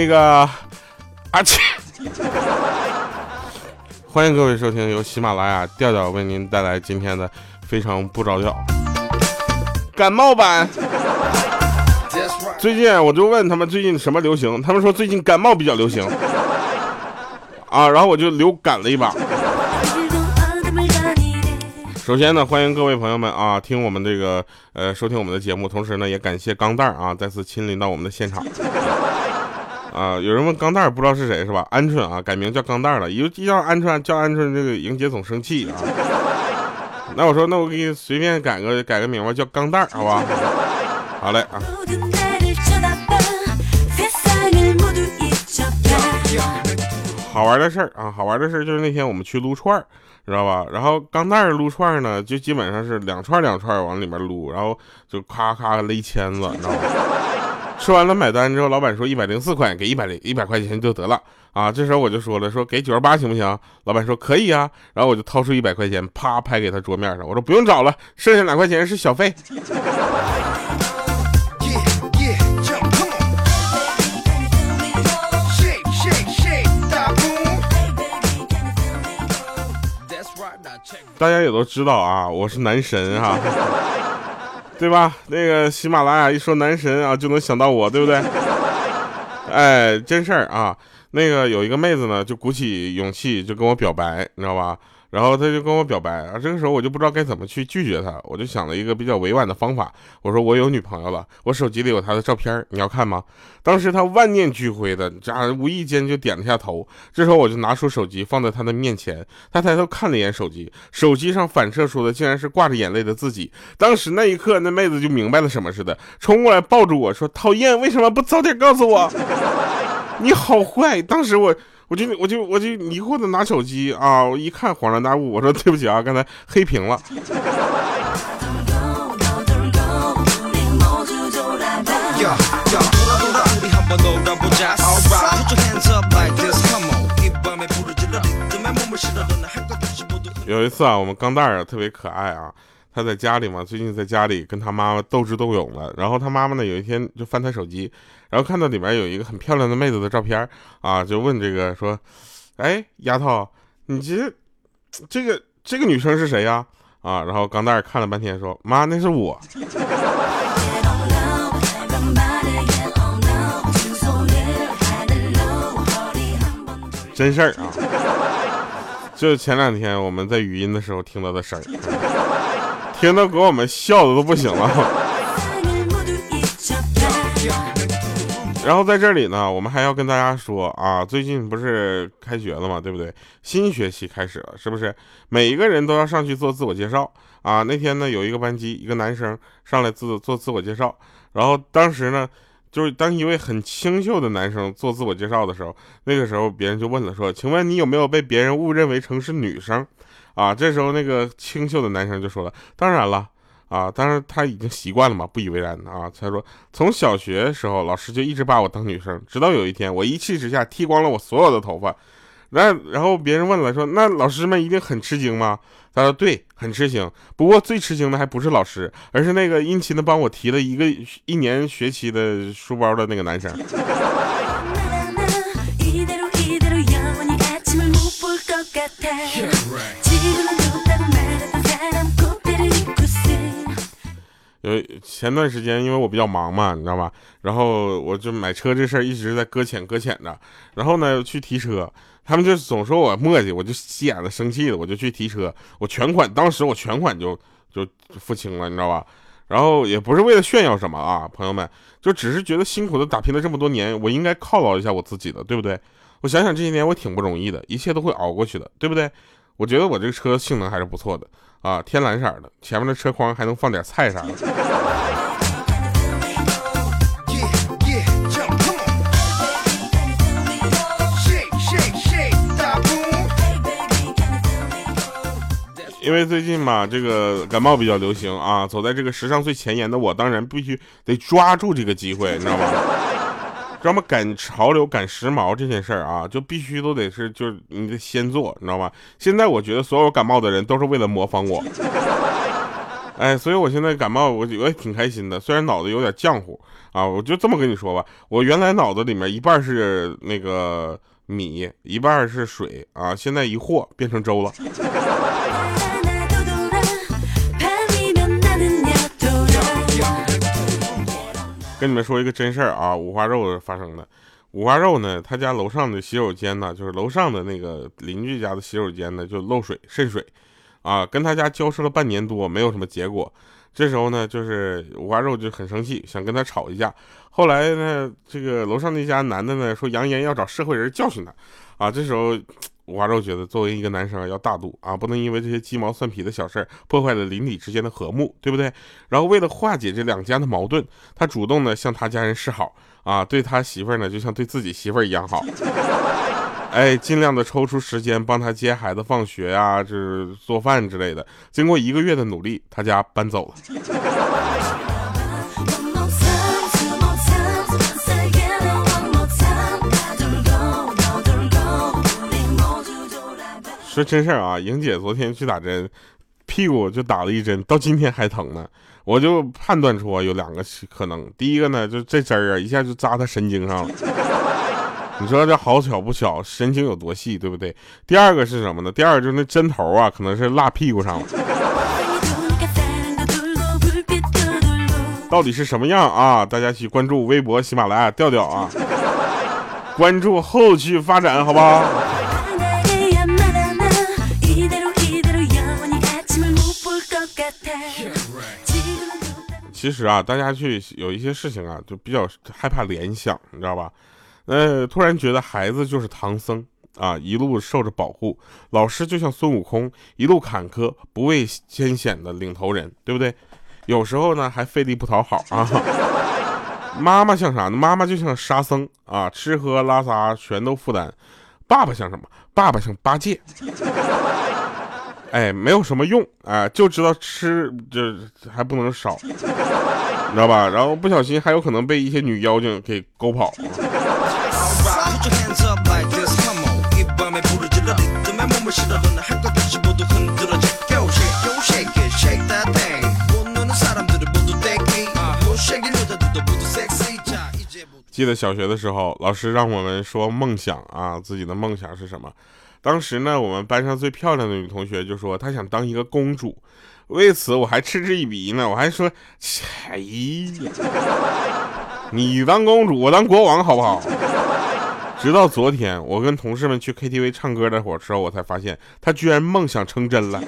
那个阿切，欢迎各位收听由喜马拉雅调调为您带来今天的非常不着调感冒版。最近我就问他们最近什么流行，他们说最近感冒比较流行啊，然后我就流感了一把。首先呢，欢迎各位朋友们啊，听我们这个呃收听我们的节目，同时呢也感谢钢蛋啊再次亲临到我们的现场。啊，有人问钢蛋儿不知道是谁是吧？鹌鹑啊，改名叫钢蛋儿了，一叫鹌鹑叫鹌鹑，这个莹姐总生气啊。那我说，那我给你随便改个改个名吧，叫钢蛋儿，好吧？好嘞啊。好玩的事儿啊，好玩的事儿就是那天我们去撸串儿，知道吧？然后钢蛋儿撸串儿呢，就基本上是两串两串往里面撸，然后就咔咔勒签子，你知道吗？吃完了买单之后，老板说一百零四块，给一百零一百块钱就得了啊。这时候我就说了，说给九十八行不行？老板说可以啊。然后我就掏出一百块钱，啪拍给他桌面上，我说不用找了，剩下两块钱是小费。大家也都知道啊，我是男神哈，对吧？那个喜马拉雅一说男神啊，就能想到我，对不对？哎，真事儿啊，那个有一个妹子呢，就鼓起勇气就跟我表白，你知道吧？然后他就跟我表白啊，这个时候我就不知道该怎么去拒绝他，我就想了一个比较委婉的方法，我说我有女朋友了，我手机里有她的照片，你要看吗？当时他万念俱灰的，这无意间就点了下头。这时候我就拿出手机放在他的面前，他抬头看了一眼手机，手机上反射出的竟然是挂着眼泪的自己。当时那一刻，那妹子就明白了什么似的，冲过来抱住我说：“讨厌，为什么不早点告诉我？你好坏！”当时我。我就我就我就迷惑的拿手机啊，我一看恍然大悟，我说对不起啊，刚才黑屏了。有一次啊，我们钢蛋儿啊特别可爱啊。他在家里嘛，最近在家里跟他妈妈斗智斗勇的。然后他妈妈呢，有一天就翻他手机，然后看到里面有一个很漂亮的妹子的照片啊，就问这个说：“哎，丫头，你这这个这个女生是谁呀？”啊，然后钢蛋看了半天说：“妈，那是我。”真事儿啊，就前两天我们在语音的时候听到的声儿。听到给我们笑的都不行了。然后在这里呢，我们还要跟大家说啊，最近不是开学了嘛，对不对？新学期开始了，是不是？每一个人都要上去做自我介绍啊。那天呢，有一个班级一个男生上来自做自我介绍，然后当时呢，就是当一位很清秀的男生做自我介绍的时候，那个时候别人就问了，说，请问你有没有被别人误认为成是女生？啊，这时候那个清秀的男生就说了：“当然了，啊，当然他已经习惯了嘛，不以为然的啊。”他说：“从小学时候，老师就一直把我当女生，直到有一天，我一气之下剃光了我所有的头发。那然后别人问了，说那老师们一定很吃惊吗？他说：对，很吃惊。不过最吃惊的还不是老师，而是那个殷勤的帮我提了一个一年学期的书包的那个男生。”前段时间，因为我比较忙嘛，你知道吧？然后我就买车这事儿一直在搁浅搁浅的。然后呢，去提车，他们就总说我磨叽，我就急眼了，生气了，我就去提车。我全款，当时我全款就就付清了，你知道吧？然后也不是为了炫耀什么啊，朋友们，就只是觉得辛苦的打拼了这么多年，我应该犒劳一下我自己的，对不对？我想想这些年我挺不容易的，一切都会熬过去的，对不对？我觉得我这个车性能还是不错的啊，天蓝色的，前面的车筐还能放点菜啥的。因为最近嘛，这个感冒比较流行啊，走在这个时尚最前沿的我，当然必须得抓住这个机会，你知道吗？知道吗？赶潮流、赶时髦这件事儿啊，就必须都得是，就是你得先做，你知道吗？现在我觉得所有感冒的人都是为了模仿我。哎，所以我现在感冒，我我也挺开心的，虽然脑子有点浆糊啊，我就这么跟你说吧，我原来脑子里面一半是那个米，一半是水啊，现在一和变成粥了。跟你们说一个真事儿啊，五花肉发生的。五花肉呢，他家楼上的洗手间呢，就是楼上的那个邻居家的洗手间呢，就漏水渗水，啊，跟他家交涉了半年多，没有什么结果。这时候呢，就是五花肉就很生气，想跟他吵一架。后来呢，这个楼上那家男的呢，说扬言要找社会人教训他，啊，这时候。五花肉觉得，作为一个男生要大度啊，不能因为这些鸡毛蒜皮的小事儿破坏了邻里之间的和睦，对不对？然后为了化解这两家的矛盾，他主动的向他家人示好啊，对他媳妇儿呢就像对自己媳妇儿一样好，哎，尽量的抽出时间帮他接孩子放学啊，就是做饭之类的。经过一个月的努力，他家搬走了。说真事儿啊，莹姐昨天去打针，屁股就打了一针，到今天还疼呢。我就判断出啊，有两个可能。第一个呢，就这针儿啊，一下就扎她神经上了。你说这好巧不巧，神经有多细，对不对？第二个是什么呢？第二个就是那针头啊，可能是落屁股上了。到底是什么样啊？大家去关注微博、喜马拉雅调调啊，关注后续发展，好不好？其实啊，大家去有一些事情啊，就比较害怕联想，你知道吧？呃，突然觉得孩子就是唐僧啊，一路受着保护；老师就像孙悟空，一路坎坷不畏艰险的领头人，对不对？有时候呢，还费力不讨好啊。妈妈像啥呢？妈妈就像沙僧啊，吃喝拉撒全都负担。爸爸像什么？爸爸像八戒。哎，没有什么用啊，就知道吃，这还不能少，你知道吧？然后不小心还有可能被一些女妖精给勾跑。记得小学的时候，老师让我们说梦想啊，自己的梦想是什么？当时呢，我们班上最漂亮的女同学就说她想当一个公主，为此我还嗤之以鼻呢，我还说，哎呀，你当公主，我当国王好不好？直到昨天，我跟同事们去 KTV 唱歌的时候，我才发现她居然梦想成真了。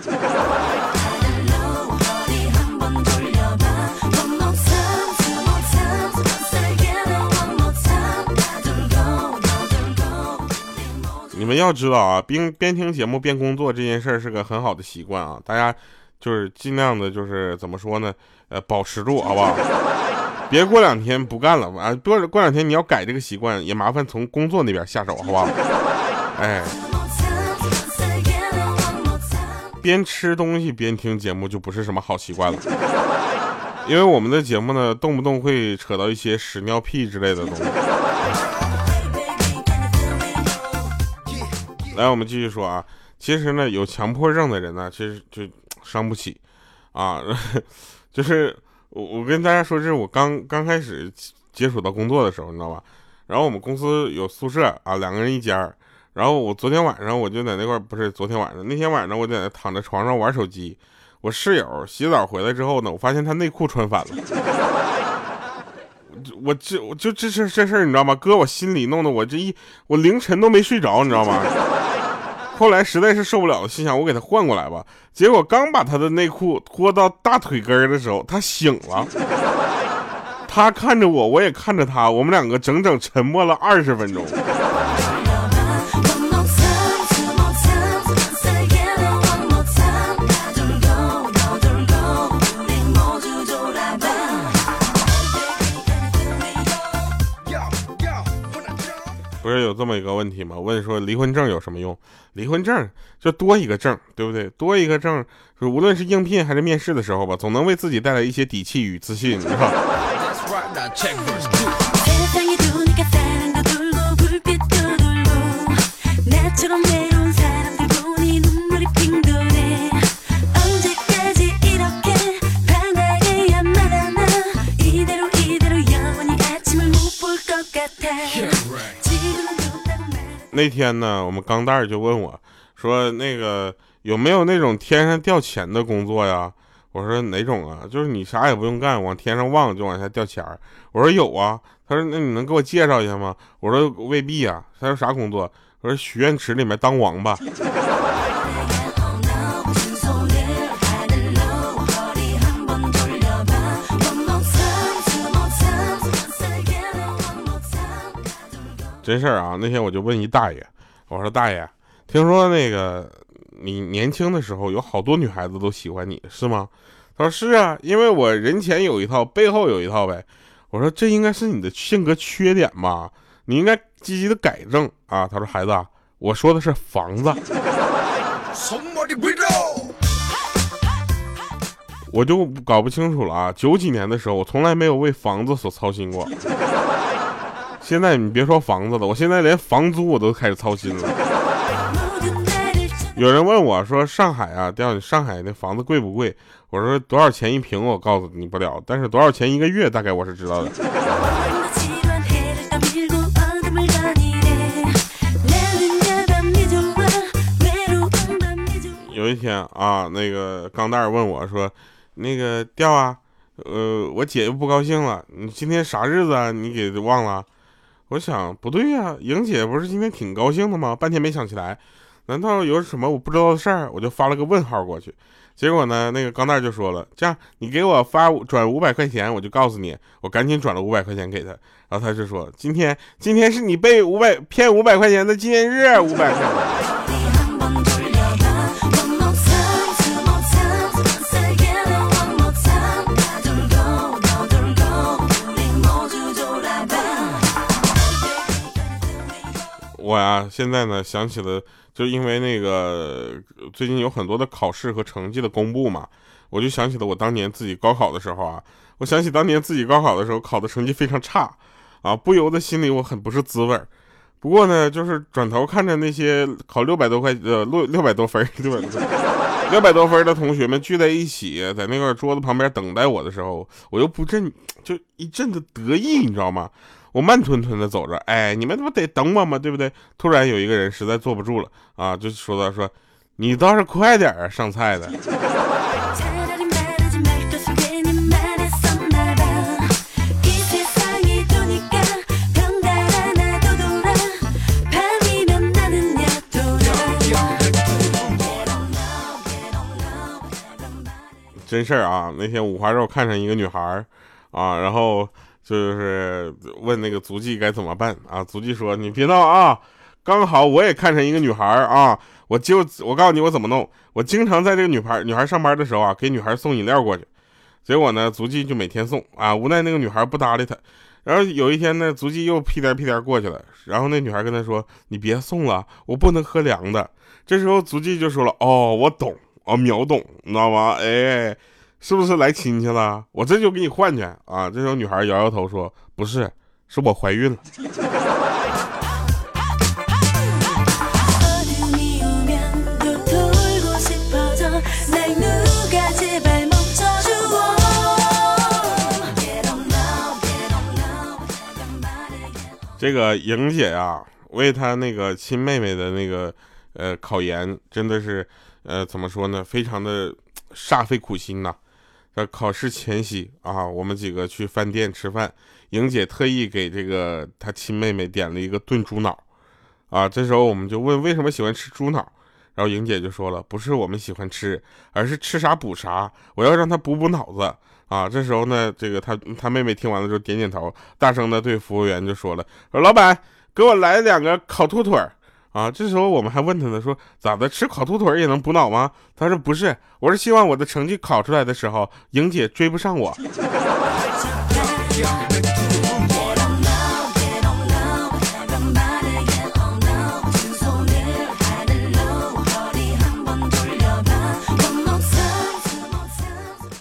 要知道啊，边边听节目边工作这件事儿是个很好的习惯啊，大家就是尽量的，就是怎么说呢？呃，保持住，好不好？别过两天不干了啊！过过两天你要改这个习惯，也麻烦从工作那边下手，好不好？哎，边吃东西边听节目就不是什么好习惯了，因为我们的节目呢，动不动会扯到一些屎尿屁之类的东西。来，我们继续说啊。其实呢，有强迫症的人呢，其实就伤不起啊。就是我，我跟大家说，这是我刚刚开始接触到工作的时候，你知道吧？然后我们公司有宿舍啊，两个人一间然后我昨天晚上我就在那块不是昨天晚上，那天晚上我在那躺在床上玩手机。我室友洗澡回来之后呢，我发现他内裤穿反了。我这我就这事这事儿你知道吗？搁我心里弄得我这一我凌晨都没睡着，你知道吗？后来实在是受不了了，心想我给他换过来吧。结果刚把他的内裤脱到大腿根儿的时候，他醒了。他看着我，我也看着他，我们两个整整沉默了二十分钟。是有这么一个问题吗？问说离婚证有什么用？离婚证就多一个证，对不对？多一个证，无论是应聘还是面试的时候吧，总能为自己带来一些底气与自信，是吧？那天呢，我们钢蛋儿就问我，说那个有没有那种天上掉钱的工作呀？我说哪种啊？就是你啥也不用干，往天上望就往下掉钱儿。我说有啊。他说那你能给我介绍一下吗？我说未必啊。他说啥工作？我说许愿池里面当王八。真事儿啊！那天我就问一大爷，我说大爷，听说那个你年轻的时候有好多女孩子都喜欢你是吗？他说是啊，因为我人前有一套，背后有一套呗。我说这应该是你的性格缺点吧？你应该积极的改正啊。他说孩子，我说的是房子。我就搞不清楚了啊！九几年的时候，我从来没有为房子所操心过。现在你别说房子了，我现在连房租我都开始操心了。有人问我说：“上海啊，调上海那房子贵不贵？”我说：“多少钱一平？我告诉你不了，但是多少钱一个月，大概我是知道的。”有一天啊，那个钢蛋儿问我说：“那个调啊，呃，我姐又不高兴了，你今天啥日子啊？你给忘了？”我想不对呀，莹姐不是今天挺高兴的吗？半天没想起来，难道有什么我不知道的事儿？我就发了个问号过去，结果呢，那个钢蛋就说了，这样你给我发转五百块钱，我就告诉你，我赶紧转了五百块钱给他，然后他就说，今天今天是你被五百骗五百块钱的纪念日，五百块。我呀，现在呢想起了，就因为那个最近有很多的考试和成绩的公布嘛，我就想起了我当年自己高考的时候啊，我想起当年自己高考的时候考的成绩非常差啊，不由得心里我很不是滋味儿。不过呢，就是转头看着那些考六百多块呃六六百多分六百六百多分的同学们聚在一起，在那个桌子旁边等待我的时候，我又不阵就一阵的得意，你知道吗？我慢吞吞的走着，哎，你们不得等我吗？对不对？突然有一个人实在坐不住了啊，就说到：“说你倒是快点啊，上菜的。”真事儿啊，那天五花肉看上一个女孩儿啊，然后。就是问那个足迹该怎么办啊？足迹说：“你别闹啊，刚好我也看上一个女孩啊，我就我告诉你我怎么弄。我经常在这个女孩女孩上班的时候啊，给女孩送饮料过去。结果呢，足迹就每天送啊。无奈那个女孩不搭理他。然后有一天呢，足迹又屁颠屁颠过去了。然后那女孩跟他说：‘你别送了，我不能喝凉的。’这时候足迹就说了：‘哦，我懂，哦，秒懂，你知道吗？哎。’是不是来亲戚了？我这就给你换去啊！这时候女孩摇摇头说：“不是，是我怀孕了。”这个莹姐呀，为她那个亲妹妹的那个呃考研，真的是呃怎么说呢？非常的煞费苦心呐。在考试前夕啊，我们几个去饭店吃饭，莹姐特意给这个她亲妹妹点了一个炖猪脑，啊，这时候我们就问为什么喜欢吃猪脑，然后莹姐就说了，不是我们喜欢吃，而是吃啥补啥，我要让她补补脑子啊。这时候呢，这个她她妹妹听完了之后点点头，大声的对服务员就说了，说老板给我来两个烤兔腿儿。啊，这时候我们还问他呢，说咋的，吃烤兔腿也能补脑吗？他说不是，我是希望我的成绩考出来的时候，莹姐追不上我。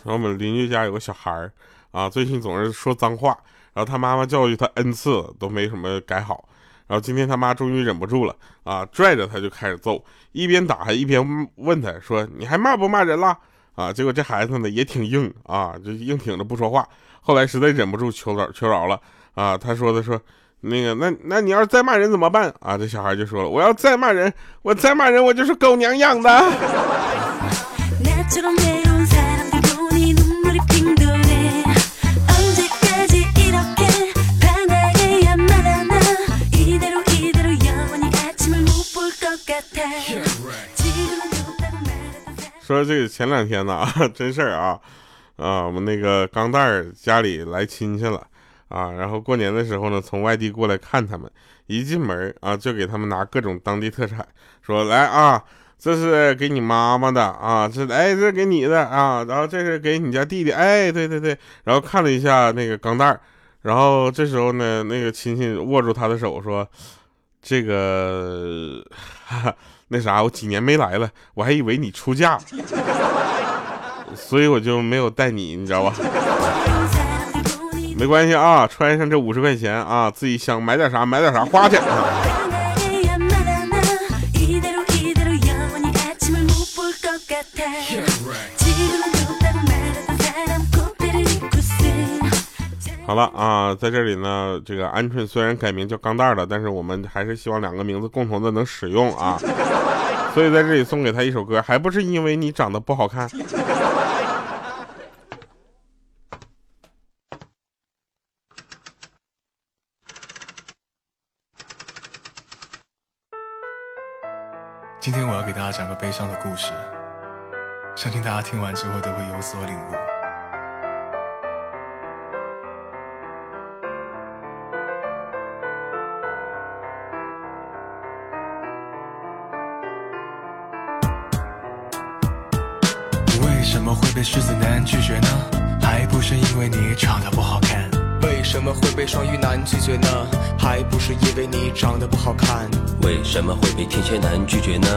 然后我们邻居家有个小孩儿，啊，最近总是说脏话，然后他妈妈教育他 n 次都没什么改好。然后今天他妈终于忍不住了啊，拽着他就开始揍，一边打还一边问他说：“你还骂不骂人了？”啊，结果这孩子呢也挺硬啊，就硬挺着不说话。后来实在忍不住求饶求饶了啊，他说的说：“那个，那那你要是再骂人怎么办啊？这小孩就说了，我要再骂人，我再骂人，我就是狗娘养的。说这个前两天呢啊，真事儿啊，啊，我们那个钢蛋儿家里来亲戚了啊，然后过年的时候呢，从外地过来看他们，一进门啊，就给他们拿各种当地特产，说来啊，这是给你妈妈的啊，这哎这给你的啊，然后这是给你家弟弟，哎对对对，然后看了一下那个钢蛋儿，然后这时候呢，那个亲戚握住他的手说，这个。那啥，我几年没来了，我还以为你出嫁，所以我就没有带你，你知道吧？没关系啊，穿上这五十块钱啊，自己想买点啥买点啥花去。好了啊，在这里呢，这个鹌鹑虽然改名叫钢蛋了，但是我们还是希望两个名字共同的能使用啊，所以在这里送给他一首歌，还不是因为你长得不好看。今天我要给大家讲个悲伤的故事，相信大家听完之后都会有所领悟。被狮子男拒绝呢？还不是因为你长得不好看？为什么会被双鱼男拒绝呢？还不是因为你长得不好看？为什么会被天蝎男拒绝呢？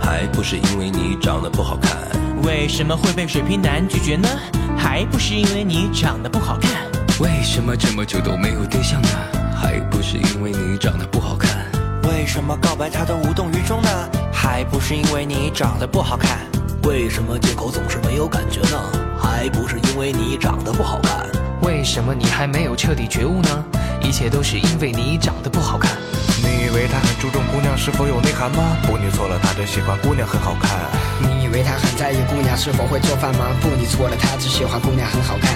还不是因为你长得不好看？为什么会被水瓶男拒绝呢？还不是因为你长得不好看？为什么这么久都没有对象呢？还不是因为你长得不好看？为什么告白他都无动于衷呢？还不是因为你长得不好看？为什么借口总是没有感觉呢？还不是因为你长得不好看。为什么你还没有彻底觉悟呢？一切都是因为你长得不好看。你以为他很注重姑娘是否有内涵吗？不，你错了，他只喜欢姑娘很好看。你以为他很在意姑娘是否会做饭吗？不，你错了，他只喜欢姑娘很好看。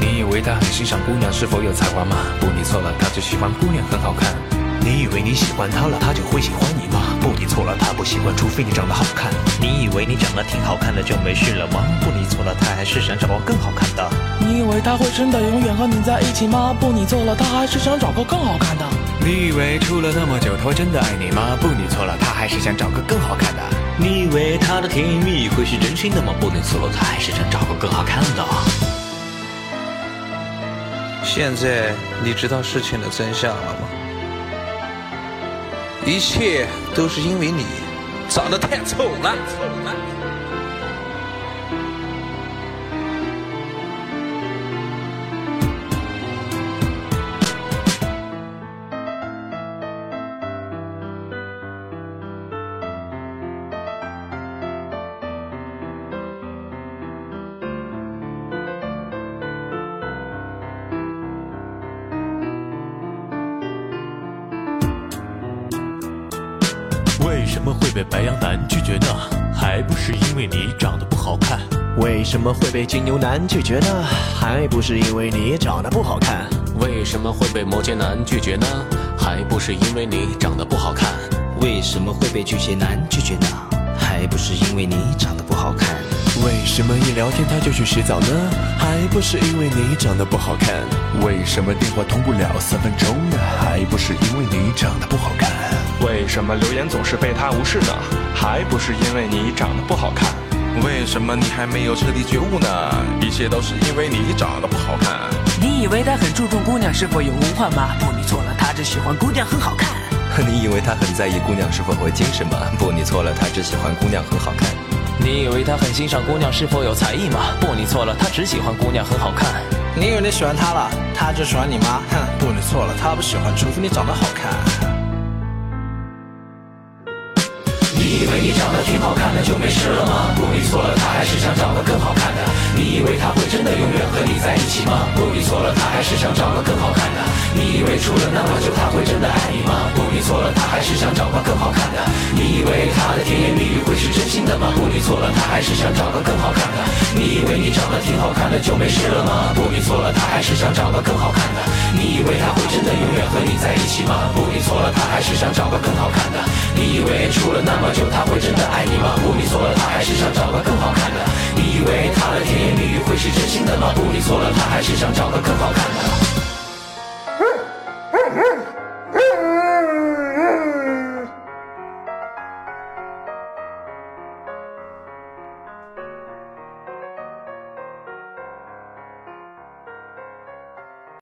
你以为他很欣赏姑娘是否有才华吗？不，你错了，他只喜欢姑娘很好看。你以为你喜欢他了，他就会喜欢你吗？不，你错了，他不喜欢，除非你长得好看。你以为你长得挺好看的就没事了吗？不，你错了，他还是想找个更好看的。你以为他会真的永远和你在一起吗？不，你错了，他还是想找个更好看的。你以为处了那么久他会真的爱你吗？不，你错了，他还是想找个更好看的。你以为他的甜言蜜语会是真心的吗？不，你错了，他还是想找个更好看的。现在你知道事情的真相了吗？一切都是因为你长得太丑了。什么会被白羊男拒绝呢？还不是因为你长得不好看。为什么会被金牛男拒绝呢？还不是因为你长得不好看。为什么会被摩羯男拒绝呢？还不是因为你长得不好看。为什么会被巨蟹男拒绝呢？还不是因为你长得不好看。为什么一聊天他就去洗澡呢？还不是因为你长得不好看。为什么电话通不了三分钟呢？还不是因为你长得不好看。为什么留言总是被他无视呢？还不是因为你长得不好看。为什么你还没有彻底觉悟呢？一切都是因为你长得不好看。你以为他很注重姑娘是否有文化吗？不，你错了，他只喜欢姑娘很好看。你以为他很在意姑娘是否会精神吗？不，你错了，他只喜欢姑娘很好看。你以为他很欣赏姑娘是否有才艺吗？不，你错了，他只喜欢姑娘很好看。你以为你喜欢他了，他就喜欢你吗？哼，不，你错了，他不喜欢，除非你长得好看。你以为你长得挺好看的就没事了吗？不，你错了，他还是想找个更好看的。你以为他会真的永远和你在一起吗？不，你错了，他还是想找个更好看的。你以为除了那么久他会真的爱你吗？不，你错了，他还是想找个更好看的。你的吗？不，你错了，他还是想找个更好看的。你以为你长得挺好看的就没事了吗？不，你错了，他还是想找个更好看的。你以为他会真的永远和你在一起吗？不，你错了，他还是想找个更好看的。你以为处了那么久他会真的爱你吗？不，你错了，他还是想找个更好看的。你以为他的甜言蜜语会是真心的吗？不，你错了，他还是想找个更好看的。